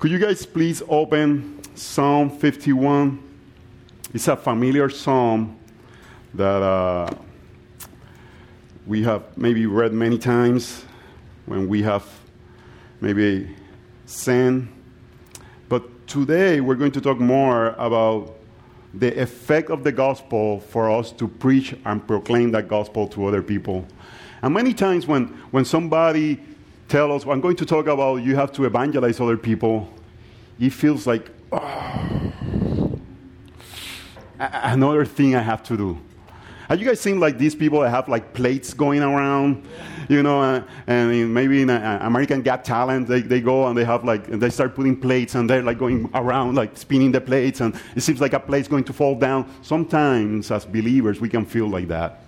Could you guys please open Psalm 51? It's a familiar psalm that uh, we have maybe read many times when we have maybe sinned. But today we're going to talk more about the effect of the gospel for us to preach and proclaim that gospel to other people. And many times when, when somebody tells us, I'm going to talk about you have to evangelize other people, it feels like, oh, another thing I have to do. Have you guys seen like these people that have like plates going around, you know, uh, and maybe in uh, American Got Talent, they, they go and they have like, they start putting plates and they're like going around, like spinning the plates, and it seems like a plate's going to fall down. Sometimes as believers, we can feel like that.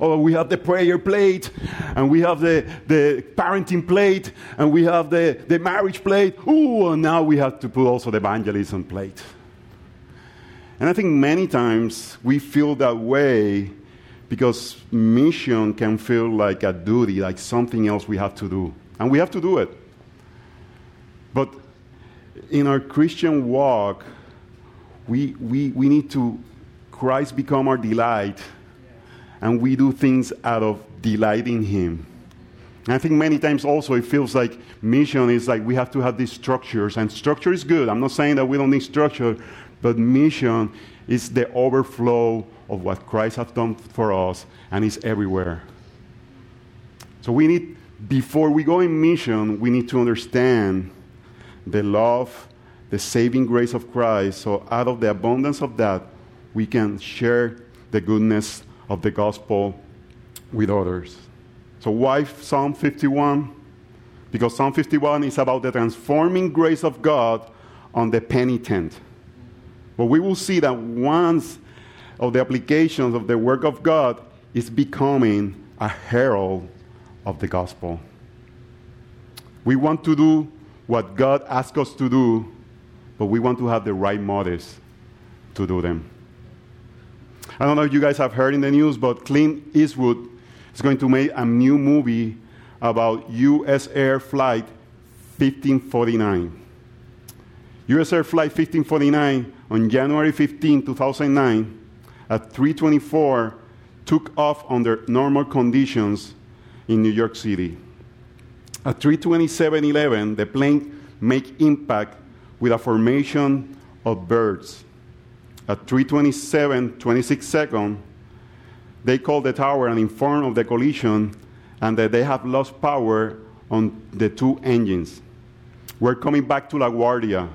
Oh, we have the prayer plate, and we have the, the parenting plate, and we have the, the marriage plate. Ooh, and now we have to put also the evangelism plate. And I think many times we feel that way because mission can feel like a duty, like something else we have to do. And we have to do it. But in our Christian walk, we, we, we need to, Christ become our delight, and we do things out of delight in Him. And I think many times also it feels like mission is like we have to have these structures, and structure is good. I'm not saying that we don't need structure, but mission is the overflow of what Christ has done for us and is everywhere. So we need, before we go in mission, we need to understand the love, the saving grace of Christ. So out of the abundance of that, we can share the goodness of the gospel with others. So why Psalm 51? Because Psalm 51 is about the transforming grace of God on the penitent. But we will see that once of the applications of the work of God is becoming a herald of the gospel. We want to do what God asks us to do, but we want to have the right motives to do them. I don't know if you guys have heard in the news, but Clint Eastwood is going to make a new movie about U.S. Air Flight 1549. U.S. Air Flight 1549 on January 15, 2009, at 324 took off under normal conditions in New York City. At 327.11, the plane made impact with a formation of birds. At 327.26 seconds, they called the tower and informed of the collision and that they have lost power on the two engines. We're coming back to LaGuardia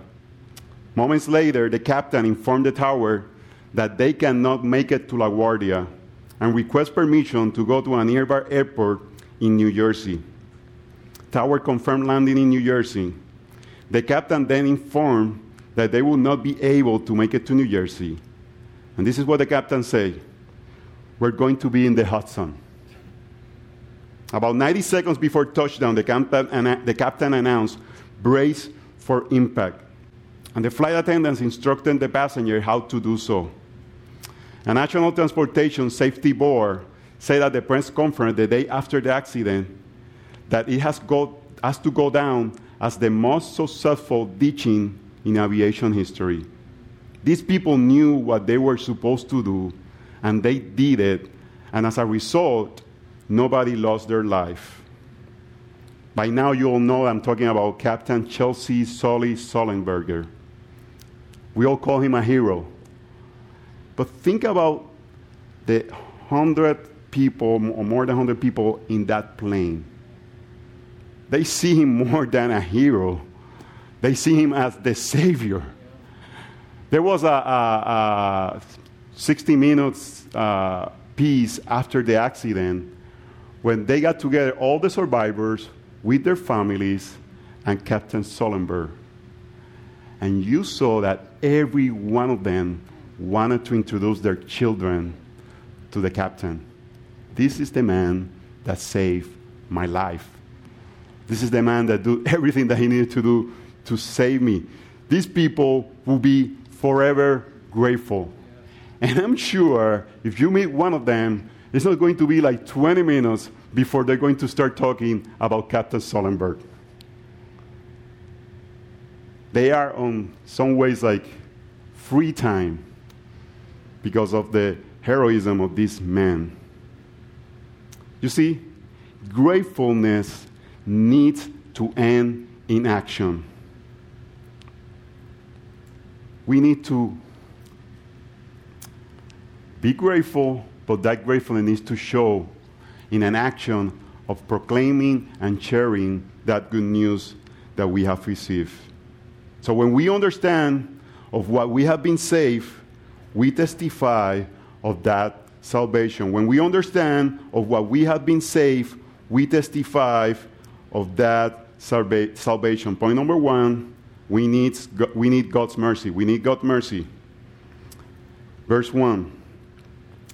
Moments later, the captain informed the tower that they cannot make it to LaGuardia and request permission to go to a nearby airport in New Jersey. Tower confirmed landing in New Jersey. The captain then informed that they would not be able to make it to New Jersey. And this is what the captain said We're going to be in the Hudson. About 90 seconds before touchdown, the captain, the captain announced, Brace for impact and the flight attendants instructed the passenger how to do so. A National Transportation Safety Board said at the press conference the day after the accident that it has, go, has to go down as the most successful ditching in aviation history. These people knew what they were supposed to do, and they did it, and as a result, nobody lost their life. By now, you all know I'm talking about Captain Chesley Sully Sullenberger. We all call him a hero. But think about the hundred people, or more than hundred people in that plane. They see him more than a hero. They see him as the savior. There was a, a, a 60 minutes uh, piece after the accident when they got together, all the survivors with their families and Captain Sullenberger and you saw that every one of them wanted to introduce their children to the captain. This is the man that saved my life. This is the man that did everything that he needed to do to save me. These people will be forever grateful. And I'm sure if you meet one of them, it's not going to be like 20 minutes before they're going to start talking about Captain Sullenberger. they are on some ways like free time because of the heroism of this man. You see, gratefulness needs to end in action. We need to be grateful, but that gratefulness needs to show in an action of proclaiming and sharing that good news that we have received. So when we understand of what we have been saved, we testify of that salvation. When we understand of what we have been saved, we testify of that salva- salvation. Point number one, we need, we need God's mercy. We need God's mercy. Verse 1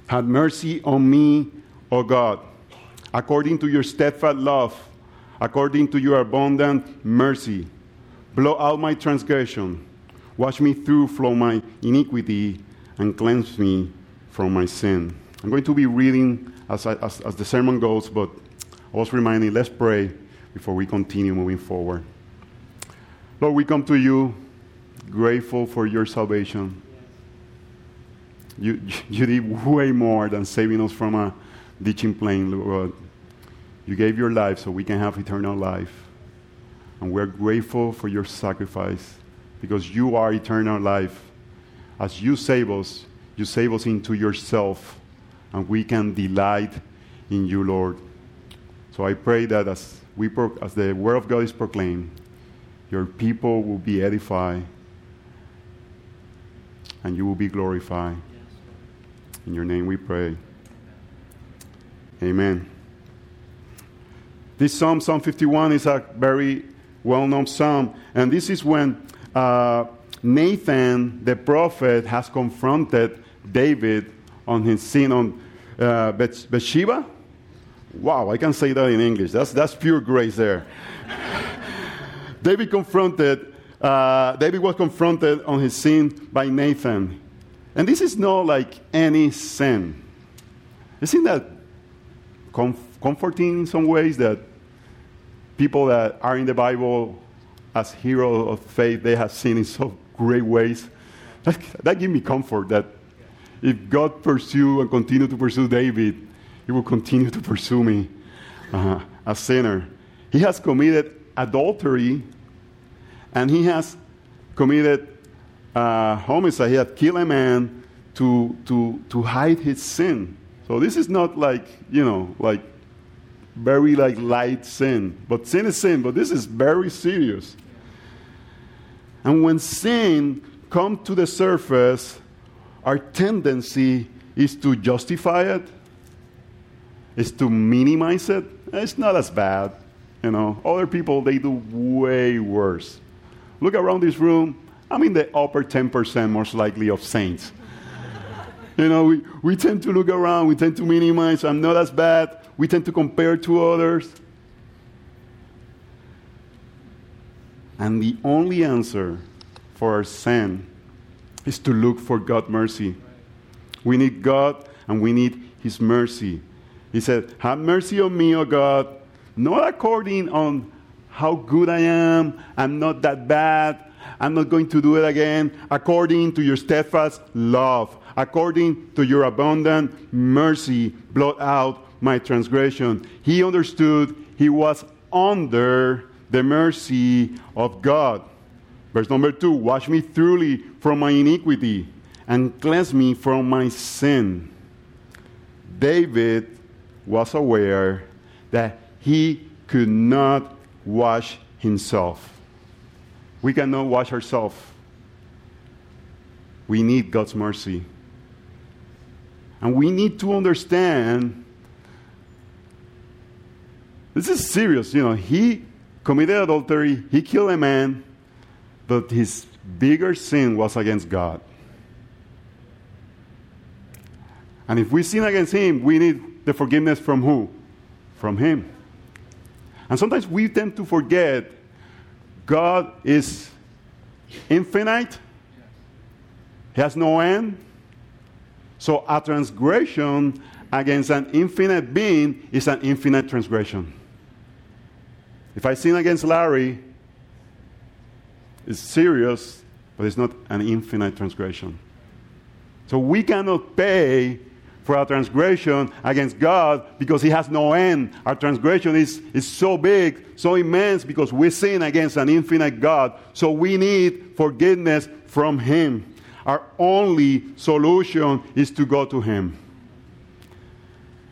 Have mercy on me, O God, according to your steadfast love, according to your abundant mercy. Blow out my transgression. Wash me through from my iniquity and cleanse me from my sin. I'm going to be reading as, I, as, as the sermon goes, but I was reminded, let's pray before we continue moving forward. Lord, we come to you grateful for your salvation. You, you did way more than saving us from a ditching plane, Lord. You gave your life so we can have eternal life. And we're grateful for your sacrifice because you are eternal life. As you save us, you save us into yourself, and we can delight in you, Lord. So I pray that as, we as the word of God is proclaimed, your people will be edified and you will be glorified. In your name we pray. Amen. This psalm, Psalm 51, is a very well known psalm. And this is when uh, Nathan, the prophet, has confronted David on his sin on uh, Bathsheba. Wow, I can say that in English. That's, that's pure grace there. David confronted, uh, David was confronted on his sin by Nathan. And this is not like any sin. Isn't that comf- comforting in some ways that people that are in the Bible as heroes of faith, they have sinned in so great ways? That, that gives me comfort that if God pursue and continue to pursue David, he will continue to pursue me uh, a sinner. He has committed adultery and he has committed uh, homicide. He has killed a man to, to, to hide his sin. So this is not like, you know, like very like light sin. But sin is sin, but this is very serious. And when sin comes to the surface, our tendency is to justify it, is to minimize it. It's not as bad. You know, other people, they do way worse. Look around this room. I'm in the upper 10% most likely of saints. you know, we, we tend to look around, we tend to minimize. I'm not as bad. We tend to compare to others. And the only answer for our sin is to look for God's mercy. We need God and we need His mercy. He said, Have mercy on me, O God, not according on how good I am, I'm not that bad, I'm not going to do it again, according to your steadfast love, according to your abundant mercy, blot out my transgression. He understood he was under the mercy of God. Verse number two Wash me thoroughly from my iniquity and cleanse me from my sin. David was aware that he could not wash himself. We cannot wash ourselves. We need God's mercy. And we need to understand this is serious. You know, he committed adultery, he killed a man, but his bigger sin was against God. And if we sin against him, we need the forgiveness from who? From him. And sometimes we tend to forget God is infinite, He has no end. So a transgression against an infinite being is an infinite transgression. If I sin against Larry, it's serious, but it's not an infinite transgression. So we cannot pay for our transgression against God because He has no end. Our transgression is, is so big, so immense because we sin against an infinite God. So we need forgiveness from Him. Our only solution is to go to Him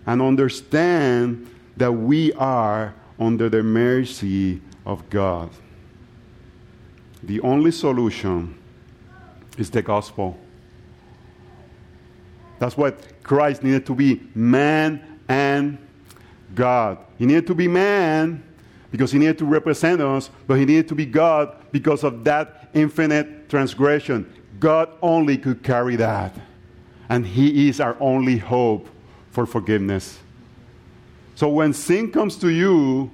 and understand that we are under the mercy of God. The only solution is the gospel. That's what Christ needed to be man and God. He needed to be man because he needed to represent us, but he needed to be God because of that infinite transgression. God only could carry that. And he is our only hope for forgiveness. So when sin comes to you,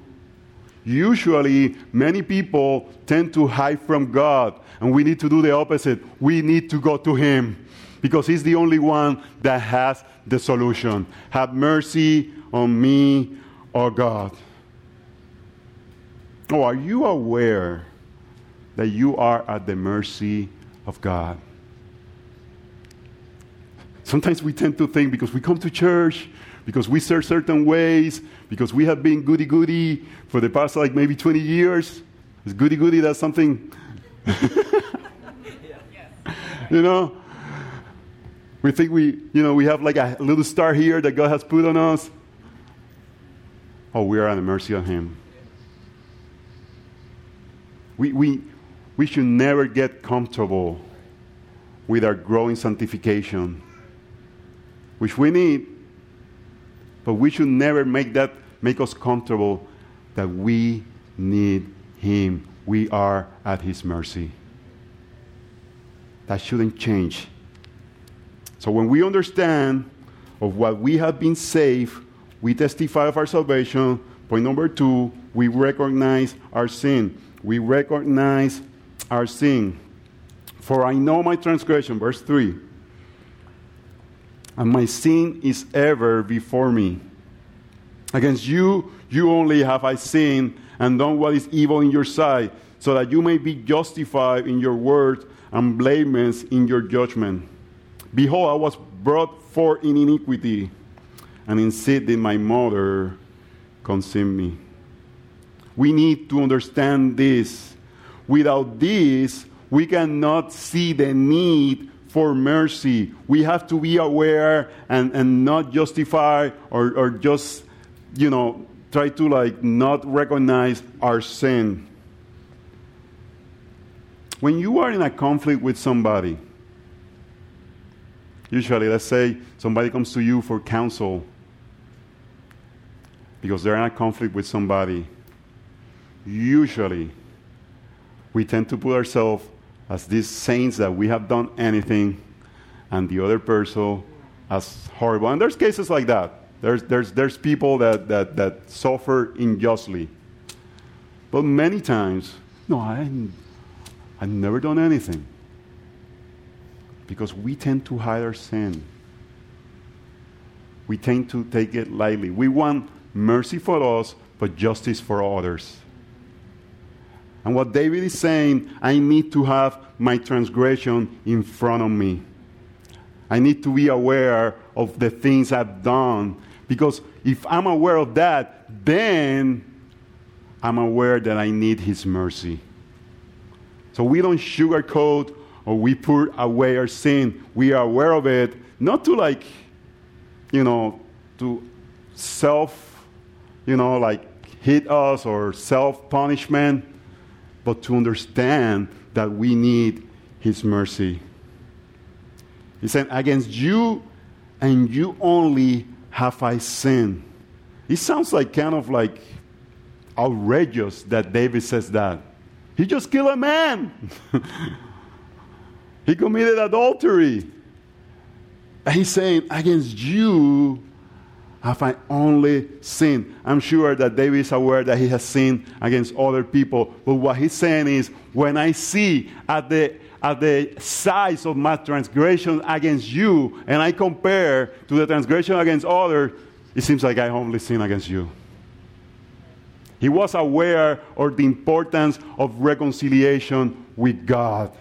usually many people tend to hide from God, and we need to do the opposite. We need to go to Him because He's the only one that has the solution. Have mercy on me, oh God. Oh, are you aware that you are at the mercy of God? Sometimes we tend to think because we come to church, because we serve certain ways, because we have been goody goody for the past like maybe 20 years. Is goody goody that's something? you know? We think we, you know, we have like a little star here that God has put on us. Oh, we are at the mercy of Him. We, we, we should never get comfortable with our growing sanctification which we need, but we should never make that make us comfortable that we need Him. We are at His mercy. That shouldn't change. So when we understand of what we have been saved, we testify of our salvation. Point number two, we recognize our sin. We recognize our sin. For I know my transgression, verse 3 and my sin is ever before me. Against you, you only have I sinned and done what is evil in your sight, so that you may be justified in your word and blameless in your judgment. Behold, I was brought forth in iniquity, and in sin did my mother conceive me. We need to understand this. Without this, we cannot see the need for mercy. We have to be aware and, and not justify or, or just, you know, try to like not recognize our sin. When you are in a conflict with somebody, usually, let's say somebody comes to you for counsel because they're in a conflict with somebody, usually we tend to put ourselves as these saints that we have done anything, and the other person as horrible. And there's cases like that. There's, there's, there's people that, that, that suffer unjustly. But many times, no, I, I've never done anything. Because we tend to hide our sin. We tend to take it lightly. We want mercy for us, but justice for others. And what David is saying, I need to have my transgression in front of me. I need to be aware of the things I've done. Because if I'm aware of that, then I'm aware that I need His mercy. So we don't sugarcoat or we put away our sin. We are aware of it, not to like, you know, to self, you know, like hit us or self punishment but to understand that we need His mercy. He said, Against you and you only have I sinned. It sounds like kind of like outrageous that David says that. He just killed a man. he committed adultery. And he's saying, Against you have I only sinned? I'm sure that David is aware that he has sinned against other people. But what he's saying is, when I see at the at the size of my transgression against you, and I compare to the transgression against others, it seems like I only sin against you. He was aware of the importance of reconciliation with God.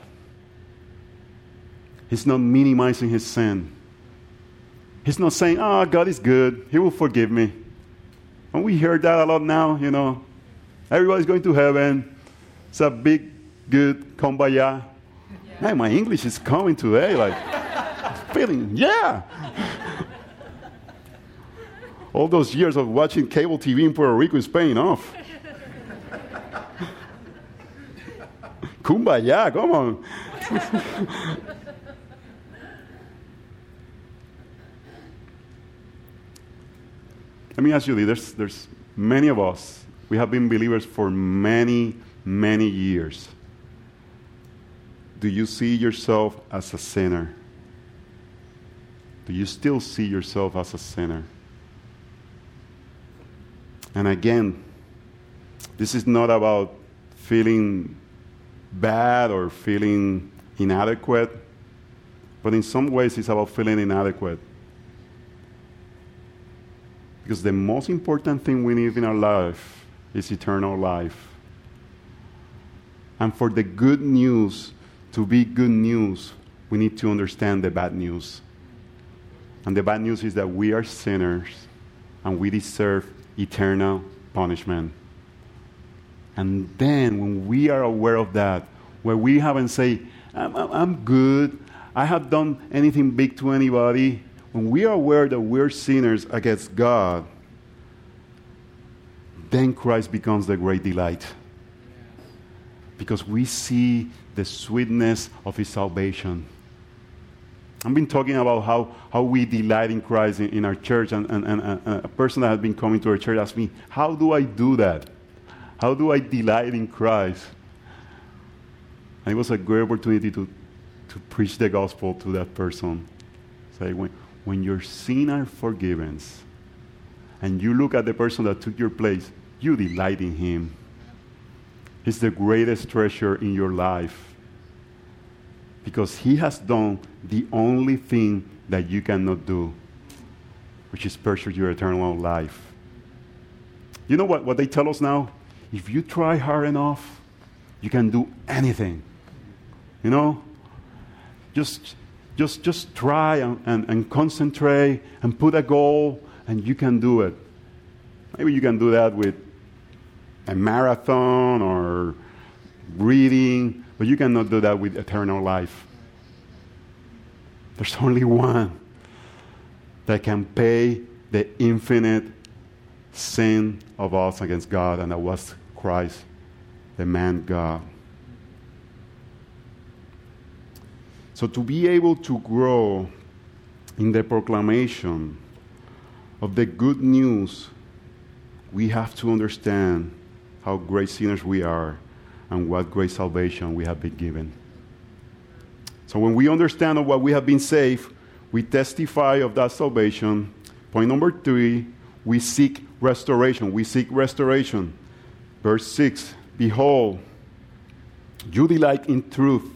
He's not minimizing his sin. He's not saying, oh, God is good. He will forgive me. And we hear that a lot now, you know. Everybody's going to heaven. It's a big, good kumbaya. Yeah. Man, my English is coming today. Like, feeling, yeah. All those years of watching cable TV in Puerto Rico is paying off. Kumbaya, come on. Let me ask you this there's, there's many of us, we have been believers for many, many years. Do you see yourself as a sinner? Do you still see yourself as a sinner? And again, this is not about feeling bad or feeling inadequate, but in some ways it's about feeling inadequate. Because the most important thing we need in our life is eternal life. And for the good news to be good news, we need to understand the bad news. And the bad news is that we are sinners and we deserve eternal punishment. And then, when we are aware of that, where we haven't said, I'm, I'm good, I have done anything big to anybody, when we are aware that we're sinners against God, then Christ becomes the great delight. Because we see the sweetness of his salvation. I've been talking about how, how we delight in Christ in, in our church, and, and, and a, a person that has been coming to our church asked me, How do I do that? How do I delight in Christ? And it was a great opportunity to, to preach the gospel to that person. Say, when, when your sins are forgiven and you look at the person that took your place, you delight in him. He's the greatest treasure in your life because he has done the only thing that you cannot do, which is pursue your eternal life. You know what, what they tell us now? If you try hard enough, you can do anything. You know? Just just, just try and, and, and concentrate and put a goal, and you can do it. Maybe you can do that with a marathon or reading, but you cannot do that with eternal life. There's only one that can pay the infinite sin of us against God, and that was Christ, the man God. So, to be able to grow in the proclamation of the good news, we have to understand how great sinners we are and what great salvation we have been given. So, when we understand of what we have been saved, we testify of that salvation. Point number three, we seek restoration. We seek restoration. Verse 6 Behold, you delight in truth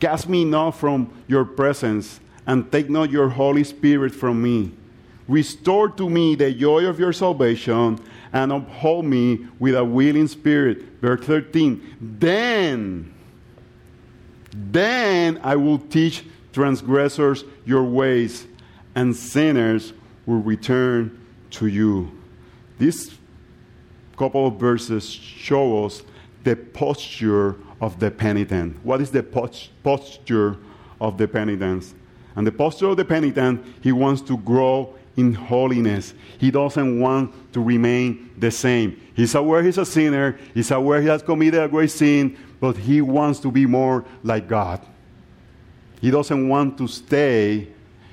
Cast me not from your presence, and take not your Holy Spirit from me. Restore to me the joy of your salvation, and uphold me with a willing spirit. Verse 13. Then, then I will teach transgressors your ways, and sinners will return to you. These couple of verses show us the posture of the penitent. What is the posture of the penitent? And the posture of the penitent, he wants to grow in holiness. He doesn't want to remain the same. He's aware he's a sinner, he's aware he has committed a great sin, but he wants to be more like God. He doesn't want to stay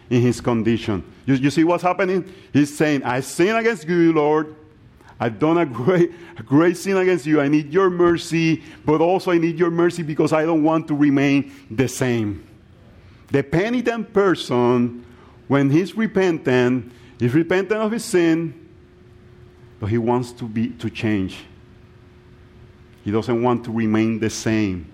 in his condition. You, you see what's happening? He's saying, I sin against you, Lord. I've done a great, a great sin against you. I need your mercy, but also I need your mercy because I don't want to remain the same. The penitent person, when he's repentant, is repentant of his sin, but he wants to be to change. He doesn't want to remain the same.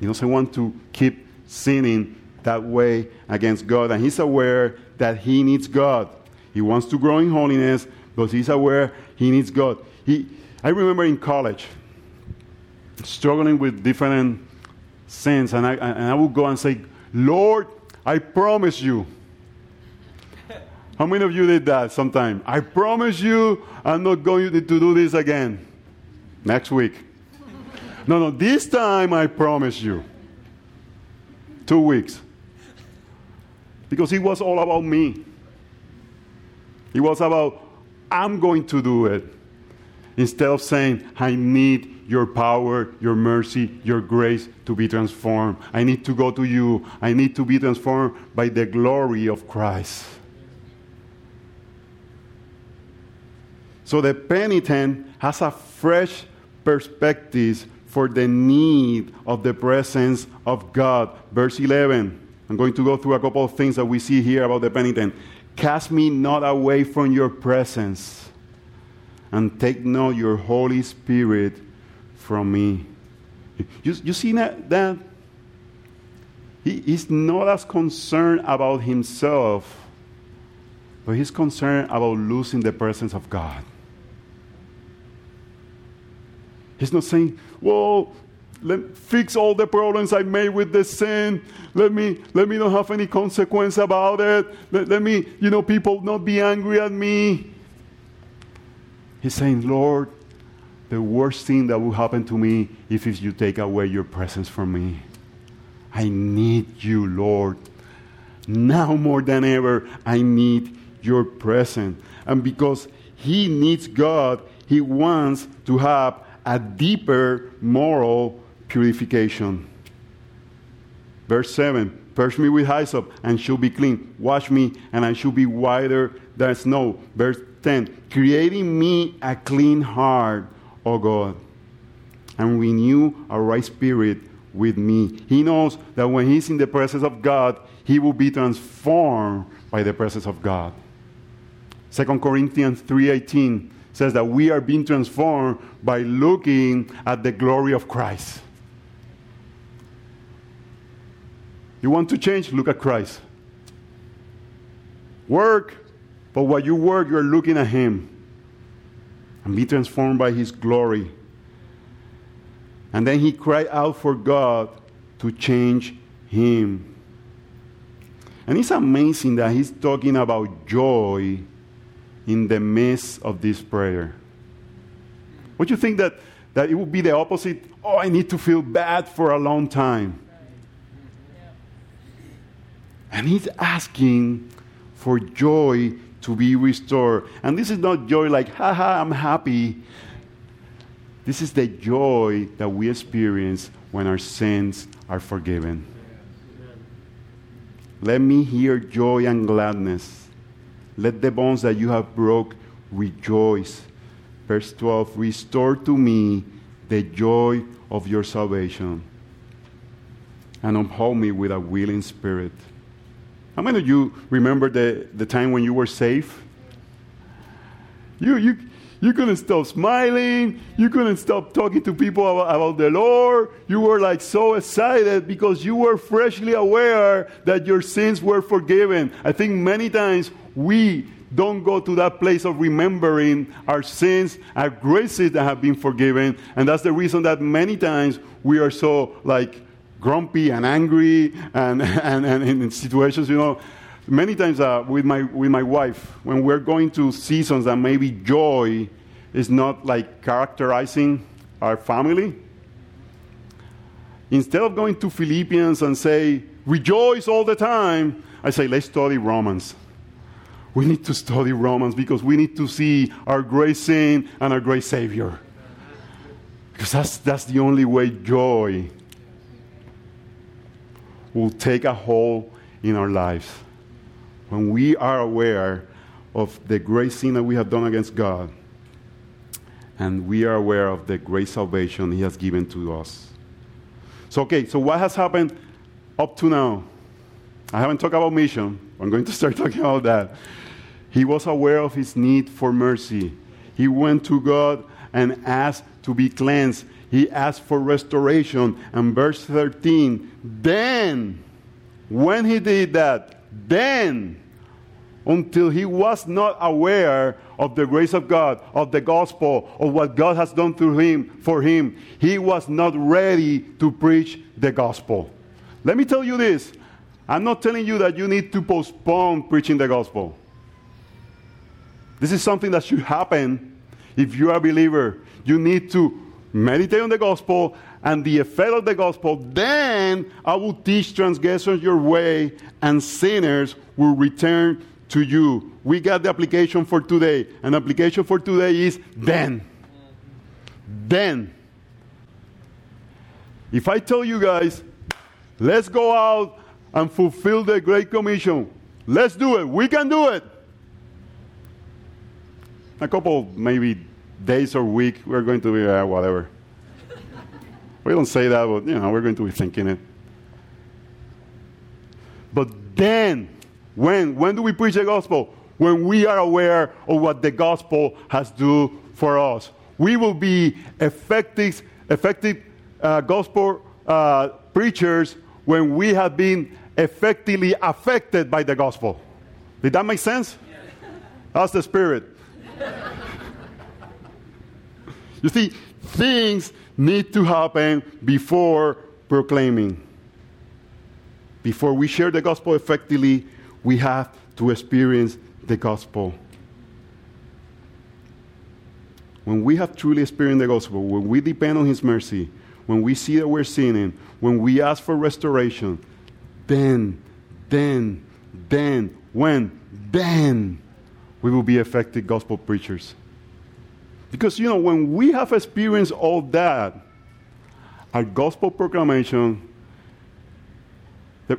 He doesn't want to keep sinning that way against God. And he's aware that he needs God. He wants to grow in holiness, but he's aware he needs God. He, I remember in college struggling with different sins, and I, and I would go and say, Lord, I promise you. How many of you did that sometime? I promise you I'm not going to do this again next week. No, no, this time I promise you. Two weeks. Because it was all about me. It was about, I'm going to do it. Instead of saying, I need your power, your mercy, your grace to be transformed. I need to go to you. I need to be transformed by the glory of Christ. So the penitent has a fresh perspective for the need of the presence of God. Verse 11. I'm going to go through a couple of things that we see here about the penitent. Cast me not away from your presence, and take not your Holy Spirit from me. You, you see that? that? He, he's not as concerned about himself, but he's concerned about losing the presence of God. He's not saying, well, let fix all the problems I made with the sin. Let me let me not have any consequence about it. Let, let me, you know, people not be angry at me. He's saying, Lord, the worst thing that will happen to me if, if you take away your presence from me. I need you, Lord. Now more than ever, I need your presence. And because he needs God, he wants to have a deeper moral purification. Verse 7 Purge me with hyssop, and shall be clean. Wash me, and I shall be whiter than snow. Verse 10 Creating me a clean heart, O God, and renew a right spirit with me. He knows that when he's in the presence of God, he will be transformed by the presence of God. 2 Corinthians 3:18 says that we are being transformed by looking at the glory of Christ. You want to change? Look at Christ. Work, but while you work, you're looking at Him and be transformed by His glory. And then he cried out for God to change him. And it's amazing that he's talking about joy in the midst of this prayer. Would you think that, that it would be the opposite? Oh, I need to feel bad for a long time. And he's asking for joy to be restored. And this is not joy like, haha, I'm happy. This is the joy that we experience when our sins are forgiven. Let me hear joy and gladness let the bones that you have broke rejoice. Verse 12 Restore to me the joy of your salvation and uphold me with a willing spirit. How many of you remember the, the time when you were safe? You, you, you couldn't stop smiling. You couldn't stop talking to people about, about, the Lord. You were like so excited because you were freshly aware that your sins were forgiven. I think many times we don't go to that place of remembering our sins, our graces that have been forgiven. And that's the reason that many times we are so like grumpy and angry and, and, and in situations, you know, many times uh, with, my, with my wife, when we're going to seasons that maybe joy is not like characterizing our family, instead of going to Philippians and say, rejoice all the time, I say, let's study Romans. We need to study Romans because we need to see our great sin and our great Savior. Because that's, that's the only way joy will take a hold in our lives when we are aware of the great sin that we have done against God, and we are aware of the great salvation He has given to us. So, okay, so what has happened up to now? I haven't talked about mission. I'm going to start talking about that. He was aware of his need for mercy. He went to God and asked to be cleansed. He asked for restoration. And verse 13, then, when he did that, then, until he was not aware of the grace of God, of the gospel, of what God has done through him for him, he was not ready to preach the gospel. Let me tell you this. I'm not telling you that you need to postpone preaching the gospel. This is something that should happen if you are a believer. You need to meditate on the gospel and the effect of the gospel. Then I will teach transgressors your way, and sinners will return to you. We got the application for today. The application for today is then. Then. If I tell you guys, let's go out and fulfill the Great Commission, let's do it. We can do it. A couple, maybe days or week, we're going to be, uh, whatever. we don't say that, but, you know, we're going to be thinking it. But then, when? When do we preach the gospel? When we are aware of what the gospel has do for us. We will be effective, effective uh, gospel uh, preachers when we have been effectively affected by the gospel. Did that make sense? That's the spirit. You see, things need to happen before proclaiming. Before we share the gospel effectively, we have to experience the gospel. When we have truly experienced the gospel, when we depend on His mercy, when we see that we're sinning, when we ask for restoration, then, then, then, when, then we will be effective gospel preachers. Because, you know, when we have experienced all that, our gospel proclamation the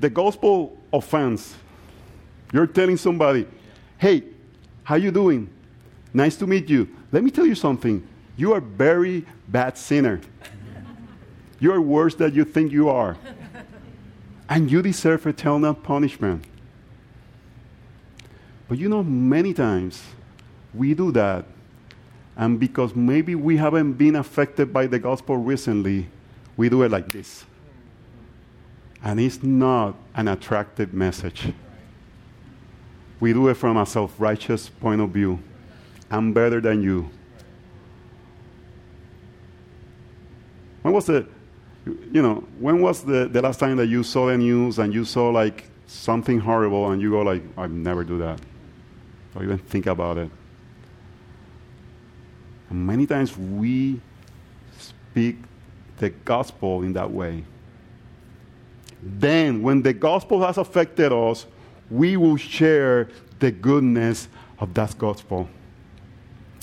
the gospel offense. You're telling somebody, "Hey, how you doing? Nice to meet you. Let me tell you something. You are a very bad sinner. You are worse than you think you are. And you deserve eternal punishment." But you know, many times we do that, and because maybe we haven't been affected by the gospel recently, we do it like this. And it's not an attractive message. We do it from a self righteous point of view. I'm better than you. When was the, you know, when was the, the last time that you saw the news and you saw like something horrible and you go like, I'd never do that, or even think about it? Many times we speak the gospel in that way. Then, when the gospel has affected us, we will share the goodness of that gospel.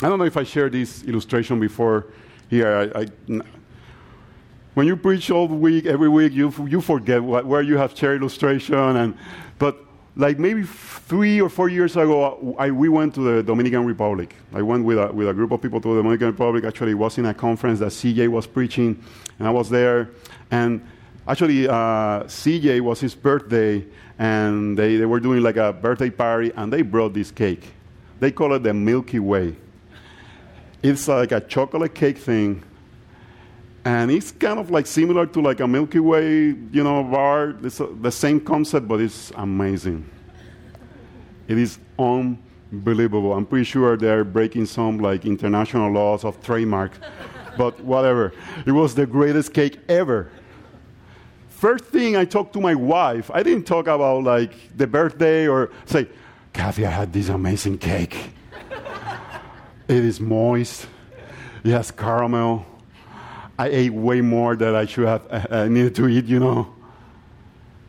I don't know if I shared this illustration before here. I, I, when you preach all week, every week, you, you forget what, where you have shared illustration. And, like maybe three or four years ago, I, we went to the Dominican Republic. I went with a, with a group of people to the Dominican Republic. Actually, it was in a conference that CJ was preaching, and I was there. And Actually, uh, CJ was his birthday, and they, they were doing like a birthday party, and they brought this cake. They call it the Milky Way. It's like a chocolate cake thing, and it's kind of like similar to like a Milky Way, you know, bar. It's a, the same concept, but it's amazing. It is unbelievable. I'm pretty sure they're breaking some like international laws of trademark, but whatever. It was the greatest cake ever first thing I talked to my wife, I didn't talk about like the birthday or say, Kathy, I had this amazing cake. it is moist. It has caramel. I ate way more than I should have uh, uh needed to eat, you know.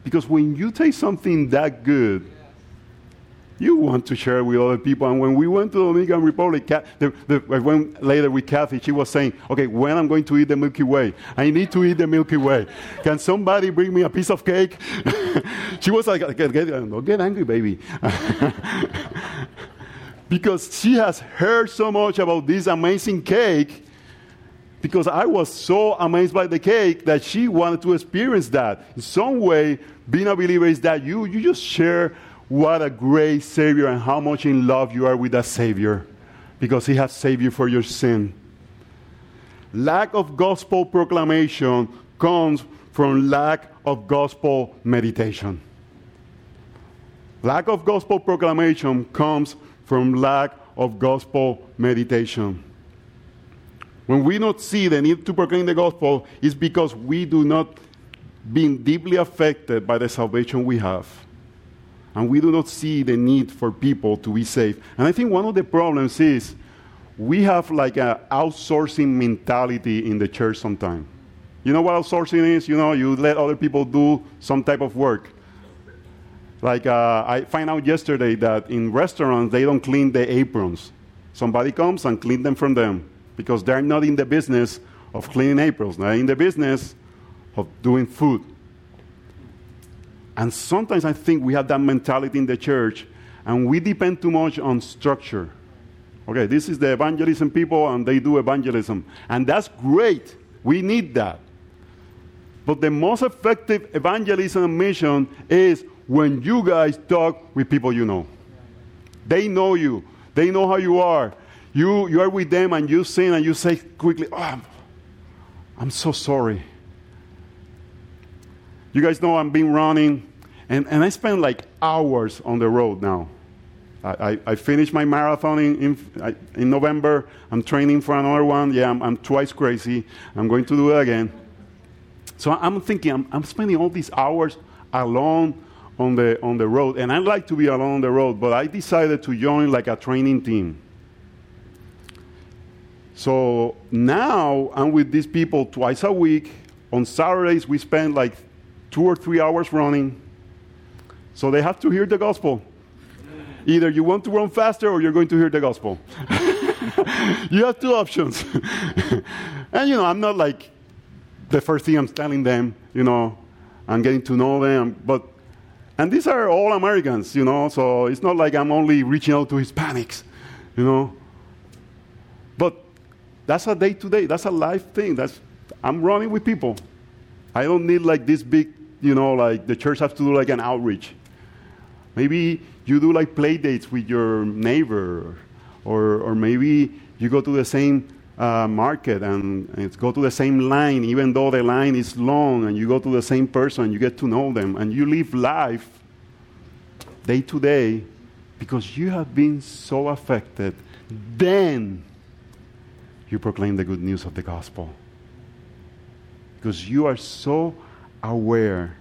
Because when you taste something that good, You want to share with other people. And when we went to the Dominican Republic, the, the, I went later with Kathy, she was saying, okay, when I'm going to eat the Milky Way, I need to eat the Milky Way. Can somebody bring me a piece of cake? she was like, get, get, don't get angry, baby. because she has heard so much about this amazing cake because I was so amazed by the cake that she wanted to experience that. In some way, being a believer is that you, you just share what a great Savior and how much in love you are with that Savior because He has saved you for your sin. Lack of gospel proclamation comes from lack of gospel meditation. Lack of gospel proclamation comes from lack of gospel meditation. When we not see the need to proclaim the gospel, it's because we do not being deeply affected by the salvation we have. And we do not see the need for people to be saved. And I think one of the problems is we have like an outsourcing mentality in the church sometimes. You know what outsourcing is? You know, you let other people do some type of work. Like uh, I find out yesterday that in restaurants they don't clean the aprons. Somebody comes and clean them from them because they're not in the business of cleaning aprons. They're in the business of doing food. And sometimes I think we have that mentality in the church, and we depend too much on structure. Okay, this is the evangelism people, and they do evangelism. And that's great. We need that. But the most effective evangelism mission is when you guys talk with people you know. They know you, they know how you are. You, you are with them and you sing and you say quickly, Oh, I'm, I'm so sorry. You guys know I've been running, and, and I spend like hours on the road now. I, I, I finished my marathon in, in, in, November. I'm training for another one. Yeah, I'm, I'm, twice crazy. I'm going to do it again. So I'm thinking, I'm, I'm spending all these hours alone on the, on the road. And I like to be alone on the road, but I decided to join like a training team. So now I'm with these people twice a week. On Saturdays, we spend like two or three hours running. So they have to hear the gospel. Either you want to run faster or you're going to hear the gospel. you have two options. and you know, I'm not like the first thing I'm telling them, you know, I'm getting to know them, but and these are all Americans, you know, so it's not like I'm only reaching out to Hispanics, you know. That's a day to day, that's a life thing. That's I'm running with people. I don't need like this big you know, like the church has to do like an outreach. Maybe you do like play dates with your neighbor, or, or maybe you go to the same uh, market and, and go to the same line, even though the line is long, and you go to the same person, you get to know them, and you live life day to day because you have been so affected. Then you proclaim the good news of the gospel. Because you are so aware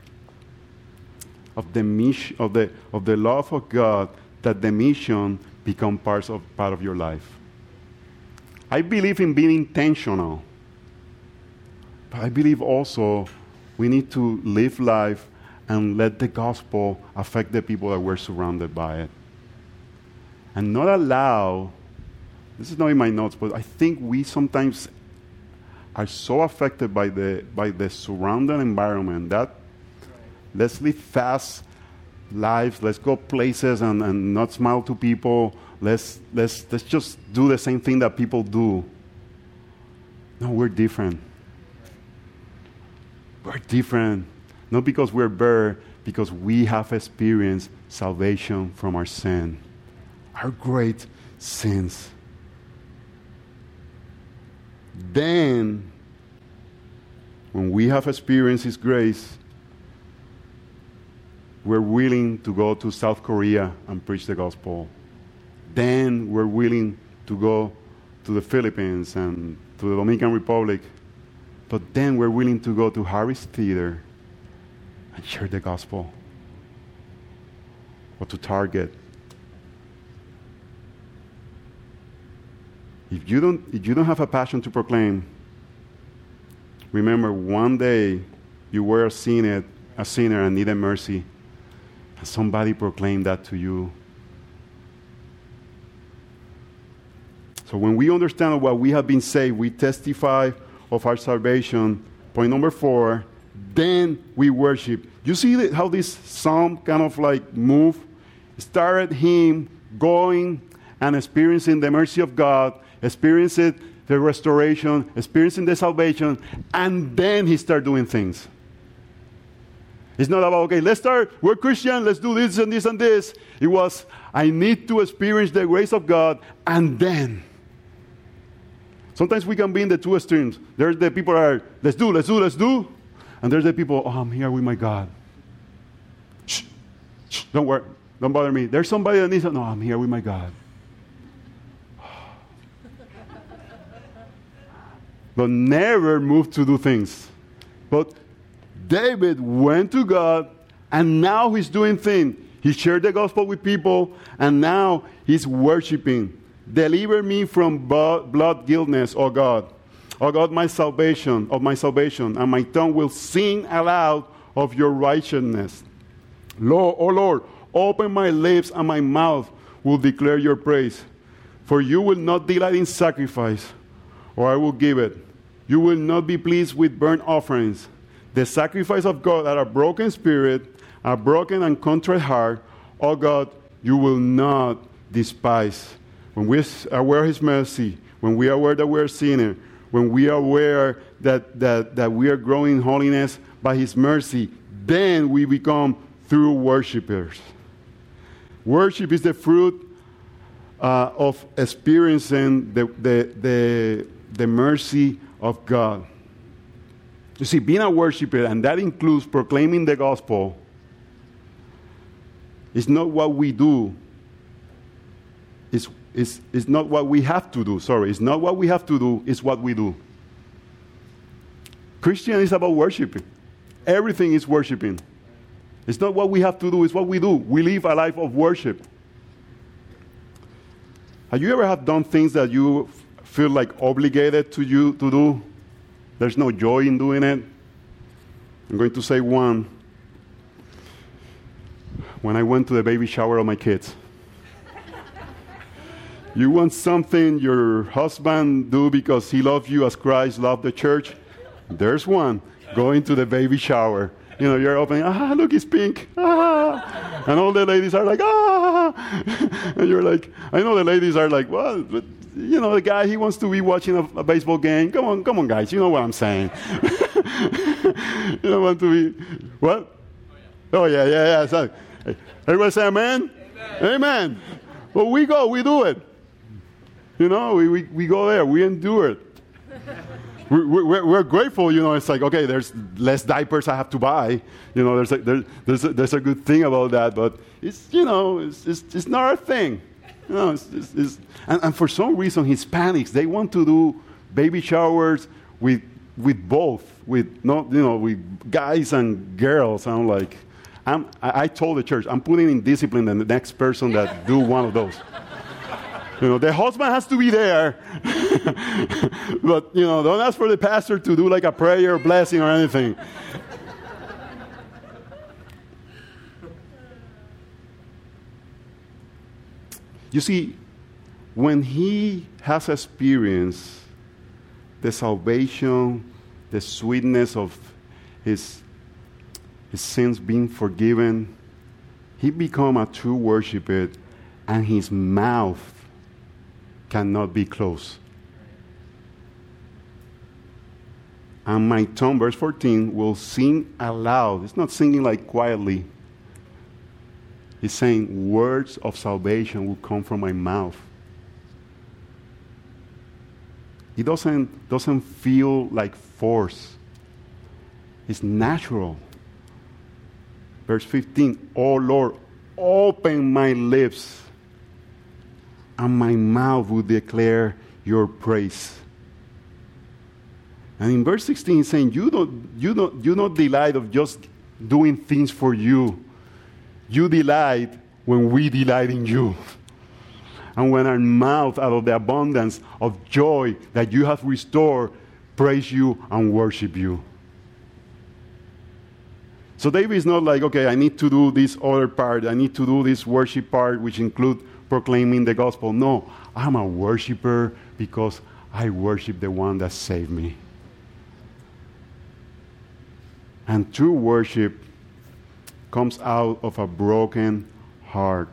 of the mission of the of the love of God that the mission becomes parts of part of your life. I believe in being intentional. But I believe also we need to live life and let the gospel affect the people that we're surrounded by it. And not allow, this is not in my notes, but I think we sometimes are so affected by the, by the surrounding environment that let's live fast lives, let's go places and, and not smile to people, let's, let's, let's just do the same thing that people do. No, we're different. We're different. Not because we're better, because we have experienced salvation from our sin, our great sins. Then, when we have experienced His grace, we're willing to go to South Korea and preach the gospel. Then we're willing to go to the Philippines and to the Dominican Republic. But then we're willing to go to Harris Theater and share the gospel. Or to Target If you don't, if you don't have a passion to proclaim, remember one day you were a sinner, a sinner and needed mercy, and somebody proclaimed that to you. So when we understand what we have been saved, we testify of our salvation. Point number four, then we worship. You see how this psalm kind of like move started him going and experiencing the mercy of God experiencing the restoration, experiencing the salvation, and then he started doing things. It's not about, okay, let's start, we're Christian, let's do this and this and this. It was, I need to experience the grace of God, and then. Sometimes we can be in the two extremes. There's the people are, let's do, let's do, let's do. And there's the people, oh, I'm here with my God. Shh, shh, don't worry, don't bother me. There's somebody that needs, no, I'm here with my God. But never moved to do things. But David went to God, and now he's doing things. He shared the gospel with people, and now he's worshiping. Deliver me from blood guiltness, O God. O God, my salvation, of my salvation, and my tongue will sing aloud of your righteousness. Lord, O Lord, open my lips, and my mouth will declare your praise. For you will not delight in sacrifice, or I will give it. You will not be pleased with burnt offerings. The sacrifice of God at a broken spirit, a broken and contrite heart, oh God, you will not despise. When we are aware of His mercy, when we are aware that we're sinner, when we are aware that, that, that we are growing in holiness by His mercy, then we become true worshipers. Worship is the fruit uh, of experiencing the, the, the, the mercy of God. You see, being a worshiper, and that includes proclaiming the gospel, is not what we do. It's, it's, it's not what we have to do. Sorry, it's not what we have to do, it's what we do. Christian is about worshiping. Everything is worshiping. It's not what we have to do, it's what we do. We live a life of worship. Have you ever have done things that you feel like obligated to you to do? There's no joy in doing it. I'm going to say one. When I went to the baby shower of my kids. you want something your husband do because he loves you as Christ loved the church? There's one. Going to the baby shower. You know, you're opening, ah, look, it's pink. Ah. And all the ladies are like, ah. And you're like, I know the ladies are like, well, you know, the guy, he wants to be watching a, a baseball game. Come on, come on, guys. You know what I'm saying. you don't want to be, what? Oh, yeah, yeah, yeah. So, everybody say amen? Amen. amen. Well, we go, we do it. You know, we, we, we go there, we endure it. we're, we're, we're, grateful, you know. It's like, okay, there's less diapers I have to buy. You know, there's a, there, there's a, there's a good thing about that, but it's, you know, it's, it's, it's not our thing. Know, it's, it's, it's, and, and for some reason, Hispanics, they want to do baby showers with, with both, with, not, you know, with guys and girls. I'm like, I'm, I, I told the church, I'm putting in discipline the next person that do one of those. You know, the husband has to be there. but, you know, don't ask for the pastor to do like a prayer, blessing, or anything. You see, when he has experienced the salvation, the sweetness of his, his sins being forgiven, he become a true worshiper and his mouth cannot be closed. And my tongue, verse 14, will sing aloud. It's not singing like quietly, He's saying, Words of salvation will come from my mouth. It doesn't, doesn't feel like force, it's natural. Verse 15, Oh Lord, open my lips, and my mouth will declare your praise. And in verse 16, he's saying, You don't, you don't, you don't delight of just doing things for you you delight when we delight in you. And when our mouth, out of the abundance of joy that you have restored, praise you and worship you. So David is not like, okay, I need to do this other part. I need to do this worship part, which include proclaiming the gospel. No, I'm a worshiper because I worship the one that saved me. And true worship comes out of a broken heart.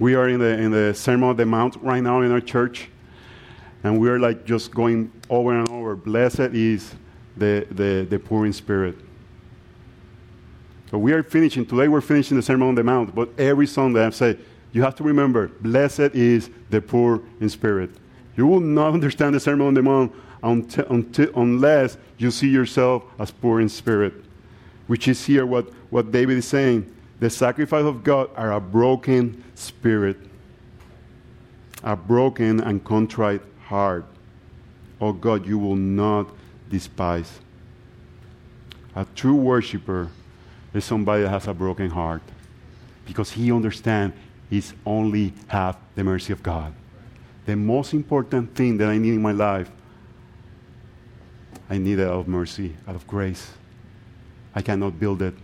We are in the, in the Sermon on the Mount right now in our church, and we are like just going over and over. Blessed is the, the, the poor in spirit. So we are finishing, today we're finishing the Sermon on the Mount, but every Sunday I say, you have to remember, blessed is the poor in spirit. You will not understand the Sermon on the Mount until, until, unless you see yourself as poor in spirit, which is here what, what David is saying. The sacrifice of God are a broken spirit, a broken and contrite heart. Oh God, you will not despise. A true worshiper is somebody that has a broken heart because he understands he's only half the mercy of God. The most important thing that I need in my life, I need out of mercy, out of grace. I cannot build it.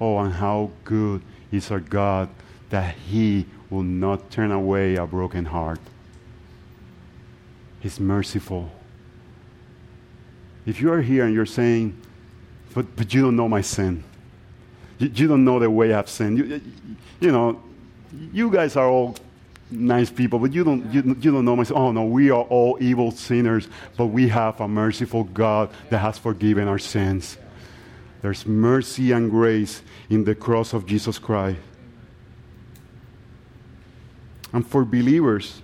Oh, and how good is our God that He will not turn away a broken heart. He's merciful. If you are here and you're saying, but, but you don't know my sin, you, you don't know the way I've sinned, you, you know, you guys are all nice people, but you don't, you, you don't know myself. Oh, no, we are all evil sinners, but we have a merciful God that has forgiven our sins. There's mercy and grace in the cross of Jesus Christ. And for believers,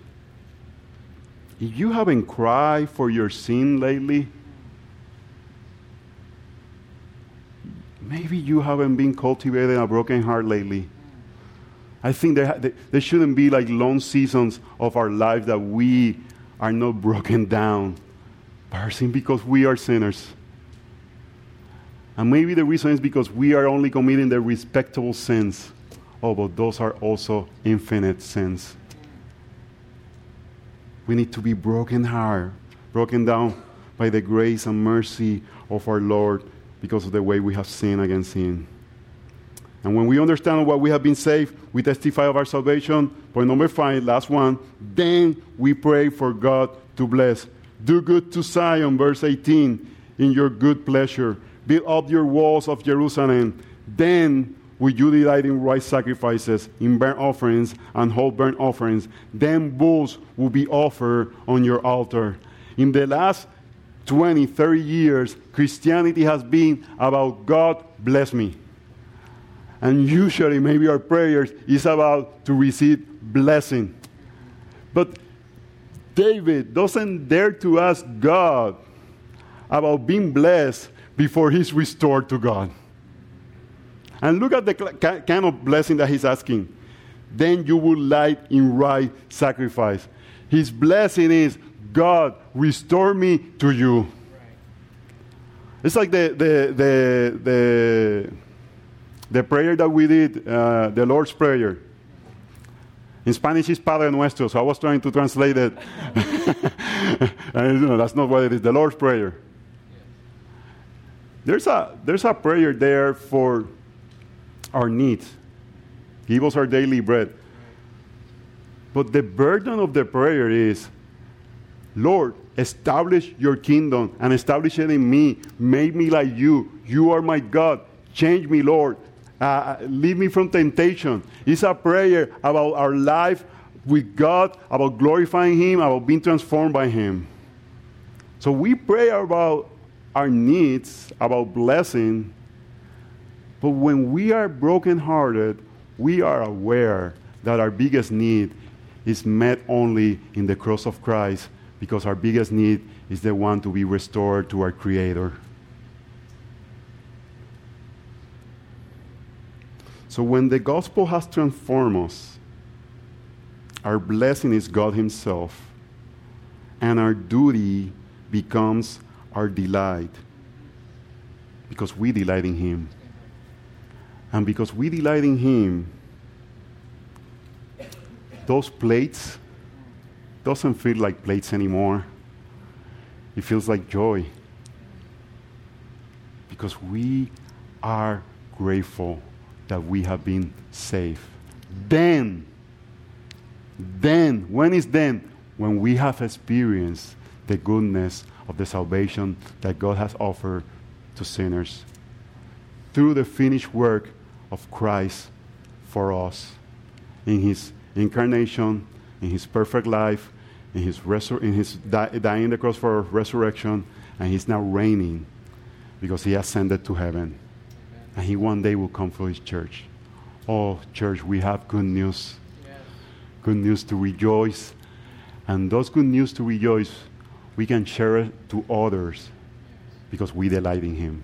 if you haven't cried for your sin lately, maybe you haven't been cultivating a broken heart lately. I think there, there shouldn't be like long seasons of our life that we are not broken down by sin because we are sinners. And maybe the reason is because we are only committing the respectable sins. Oh, but those are also infinite sins. We need to be broken heart, broken down by the grace and mercy of our Lord because of the way we have sinned against Him. And when we understand what we have been saved, we testify of our salvation. Point number five, last one. Then we pray for God to bless. Do good to Zion, verse 18, in your good pleasure. Build up your walls of Jerusalem. Then will you delight in right sacrifices, in burnt offerings and whole burnt offerings. Then bulls will be offered on your altar. In the last 20, 30 years, Christianity has been about God bless me. And usually, maybe our prayers is about to receive blessing. But David doesn't dare to ask God about being blessed before he's restored to God. And look at the kind of blessing that he's asking. Then you will light in right sacrifice. His blessing is God, restore me to you. It's like the, the, the, the the prayer that we did, uh, the Lord's Prayer. In Spanish, is Padre Nuestro, so I was trying to translate it. and you know, that's not what it is, the Lord's Prayer. There's a, there's a prayer there for our needs. Give us our daily bread. But the burden of the prayer is Lord, establish your kingdom and establish it in me. Make me like you. You are my God. Change me, Lord uh, lead me from temptation. It's a prayer about our life with God, about glorifying Him, about being transformed by Him. So we pray about our needs, about blessing, but when we are brokenhearted, we are aware that our biggest need is met only in the cross of Christ because our biggest need is the one to be restored to our Creator. So when the gospel has transformed us, our blessing is God Himself, and our duty becomes our delight because we delight in Him. And because we delight in Him, those plates doesn't feel like plates anymore. It feels like joy because we are grateful that we have been saved. Then Then, when is then? When we have experienced the goodness of the salvation that God has offered to sinners through the finished work of Christ for us in his incarnation, in his perfect life, in his, resur- in his di- dying on the cross for resurrection, and he's now reigning because he ascended to heaven. And he one day will come for his church. Oh, church, we have good news. Good news to rejoice. And those good news to rejoice, we can share it to others because we delight in him.